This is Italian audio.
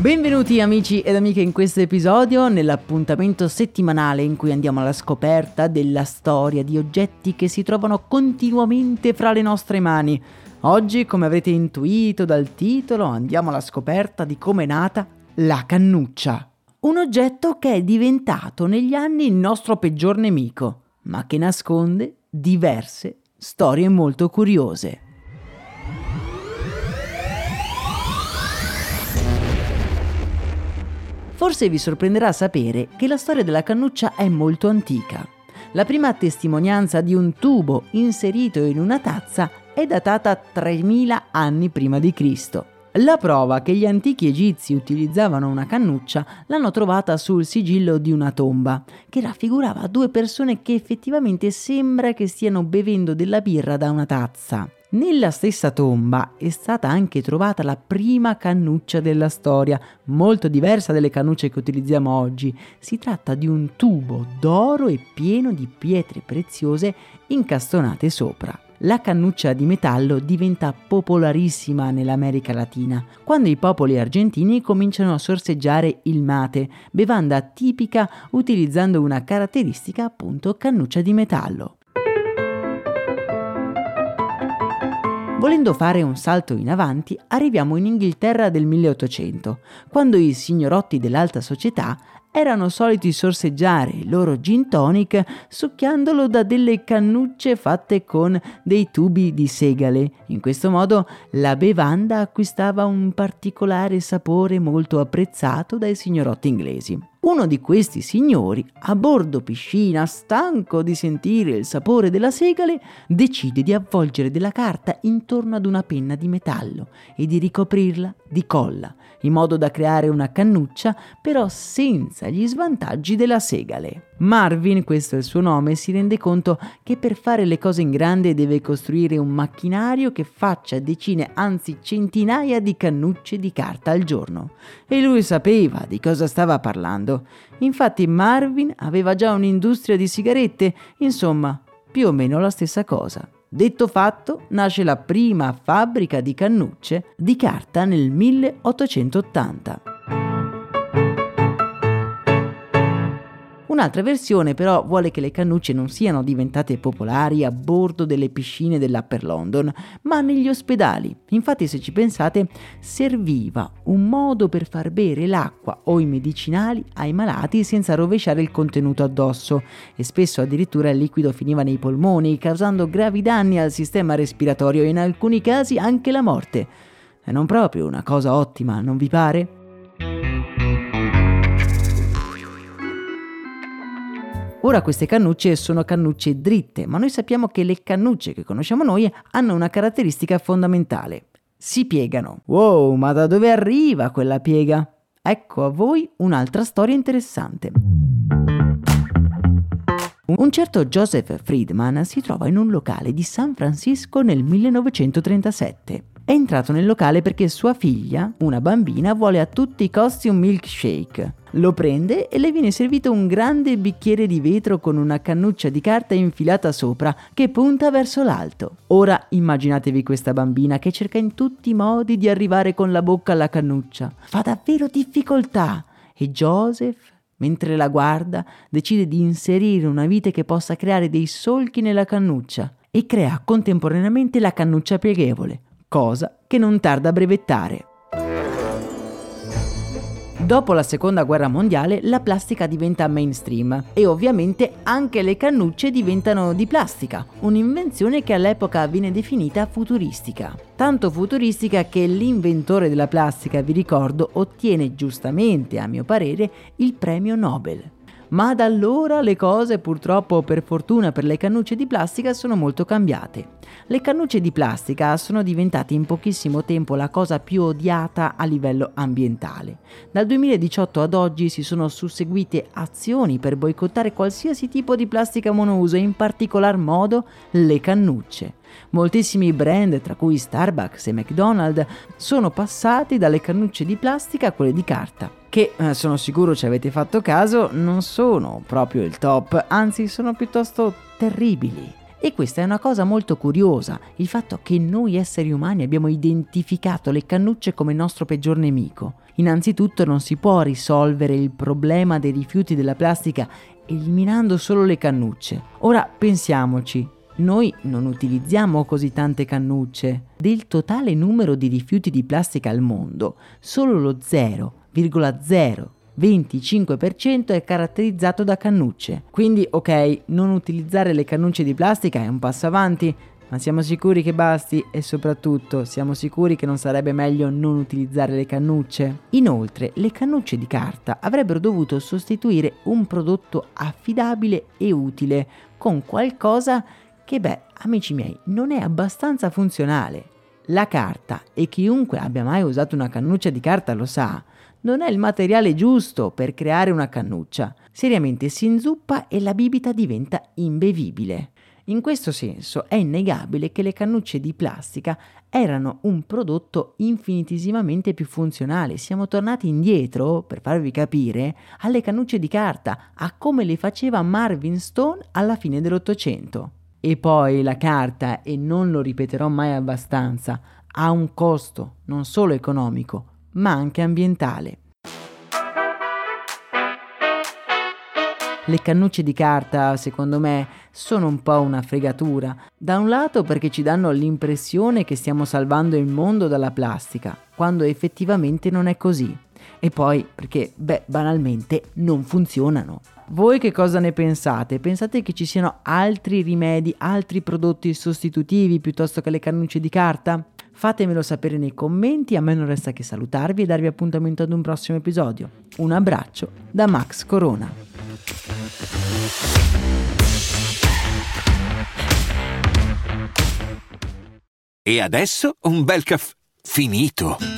Benvenuti amici ed amiche in questo episodio, nell'appuntamento settimanale in cui andiamo alla scoperta della storia di oggetti che si trovano continuamente fra le nostre mani. Oggi, come avrete intuito dal titolo, andiamo alla scoperta di come è nata la cannuccia. Un oggetto che è diventato negli anni il nostro peggior nemico, ma che nasconde diverse storie molto curiose. Forse vi sorprenderà sapere che la storia della cannuccia è molto antica. La prima testimonianza di un tubo inserito in una tazza è datata 3000 anni prima di Cristo. La prova che gli antichi egizi utilizzavano una cannuccia l'hanno trovata sul sigillo di una tomba, che raffigurava due persone che effettivamente sembra che stiano bevendo della birra da una tazza. Nella stessa tomba è stata anche trovata la prima cannuccia della storia, molto diversa dalle cannucce che utilizziamo oggi. Si tratta di un tubo d'oro e pieno di pietre preziose incastonate sopra. La cannuccia di metallo diventa popolarissima nell'America Latina, quando i popoli argentini cominciano a sorseggiare il mate, bevanda tipica utilizzando una caratteristica appunto cannuccia di metallo. Volendo fare un salto in avanti, arriviamo in Inghilterra del 1800, quando i signorotti dell'alta società erano soliti sorseggiare il loro gin tonic succhiandolo da delle cannucce fatte con dei tubi di segale. In questo modo la bevanda acquistava un particolare sapore molto apprezzato dai signorotti inglesi. Uno di questi signori, a bordo piscina, stanco di sentire il sapore della segale, decide di avvolgere della carta intorno ad una penna di metallo e di ricoprirla di colla, in modo da creare una cannuccia, però senza gli svantaggi della segale. Marvin, questo è il suo nome, si rende conto che per fare le cose in grande deve costruire un macchinario che faccia decine, anzi centinaia di cannucce di carta al giorno. E lui sapeva di cosa stava parlando. Infatti Marvin aveva già un'industria di sigarette, insomma, più o meno la stessa cosa. Detto fatto, nasce la prima fabbrica di cannucce di carta nel 1880. Un'altra versione però vuole che le cannucce non siano diventate popolari a bordo delle piscine dell'Upper London, ma negli ospedali. Infatti se ci pensate serviva un modo per far bere l'acqua o i medicinali ai malati senza rovesciare il contenuto addosso e spesso addirittura il liquido finiva nei polmoni causando gravi danni al sistema respiratorio e in alcuni casi anche la morte. È non proprio una cosa ottima, non vi pare? Ora queste cannucce sono cannucce dritte, ma noi sappiamo che le cannucce che conosciamo noi hanno una caratteristica fondamentale. Si piegano. Wow, ma da dove arriva quella piega? Ecco a voi un'altra storia interessante. Un certo Joseph Friedman si trova in un locale di San Francisco nel 1937. È entrato nel locale perché sua figlia, una bambina, vuole a tutti i costi un milkshake. Lo prende e le viene servito un grande bicchiere di vetro con una cannuccia di carta infilata sopra che punta verso l'alto. Ora immaginatevi questa bambina che cerca in tutti i modi di arrivare con la bocca alla cannuccia. Fa davvero difficoltà. E Joseph mentre la guarda, decide di inserire una vite che possa creare dei solchi nella cannuccia e crea contemporaneamente la cannuccia pieghevole, cosa che non tarda a brevettare. Dopo la seconda guerra mondiale la plastica diventa mainstream e ovviamente anche le cannucce diventano di plastica, un'invenzione che all'epoca viene definita futuristica. Tanto futuristica che l'inventore della plastica, vi ricordo, ottiene giustamente, a mio parere, il premio Nobel ma da allora le cose purtroppo per fortuna per le cannucce di plastica sono molto cambiate. Le cannucce di plastica sono diventate in pochissimo tempo la cosa più odiata a livello ambientale. Dal 2018 ad oggi si sono susseguite azioni per boicottare qualsiasi tipo di plastica monouso in particolar modo le cannucce. Moltissimi brand, tra cui Starbucks e McDonald's, sono passati dalle cannucce di plastica a quelle di carta che eh, sono sicuro ci avete fatto caso, non sono proprio il top, anzi sono piuttosto terribili. E questa è una cosa molto curiosa, il fatto che noi esseri umani abbiamo identificato le cannucce come nostro peggior nemico. Innanzitutto non si può risolvere il problema dei rifiuti della plastica eliminando solo le cannucce. Ora pensiamoci, noi non utilizziamo così tante cannucce. Del totale numero di rifiuti di plastica al mondo, solo lo 0 0,025% è caratterizzato da cannucce. Quindi ok, non utilizzare le cannucce di plastica è un passo avanti, ma siamo sicuri che basti e soprattutto siamo sicuri che non sarebbe meglio non utilizzare le cannucce? Inoltre, le cannucce di carta avrebbero dovuto sostituire un prodotto affidabile e utile con qualcosa che, beh, amici miei, non è abbastanza funzionale. La carta, e chiunque abbia mai usato una cannuccia di carta lo sa, non è il materiale giusto per creare una cannuccia. Seriamente si inzuppa e la bibita diventa imbevibile. In questo senso è innegabile che le cannucce di plastica erano un prodotto infinitesimamente più funzionale. Siamo tornati indietro, per farvi capire, alle cannucce di carta, a come le faceva Marvin Stone alla fine dell'Ottocento. E poi la carta, e non lo ripeterò mai abbastanza, ha un costo non solo economico, ma anche ambientale. Le cannucce di carta, secondo me, sono un po' una fregatura. Da un lato perché ci danno l'impressione che stiamo salvando il mondo dalla plastica, quando effettivamente non è così. E poi perché, beh, banalmente non funzionano. Voi che cosa ne pensate? Pensate che ci siano altri rimedi, altri prodotti sostitutivi piuttosto che le cannucce di carta? Fatemelo sapere nei commenti, a me non resta che salutarvi e darvi appuntamento ad un prossimo episodio. Un abbraccio da Max Corona. E adesso un bel caffè finito.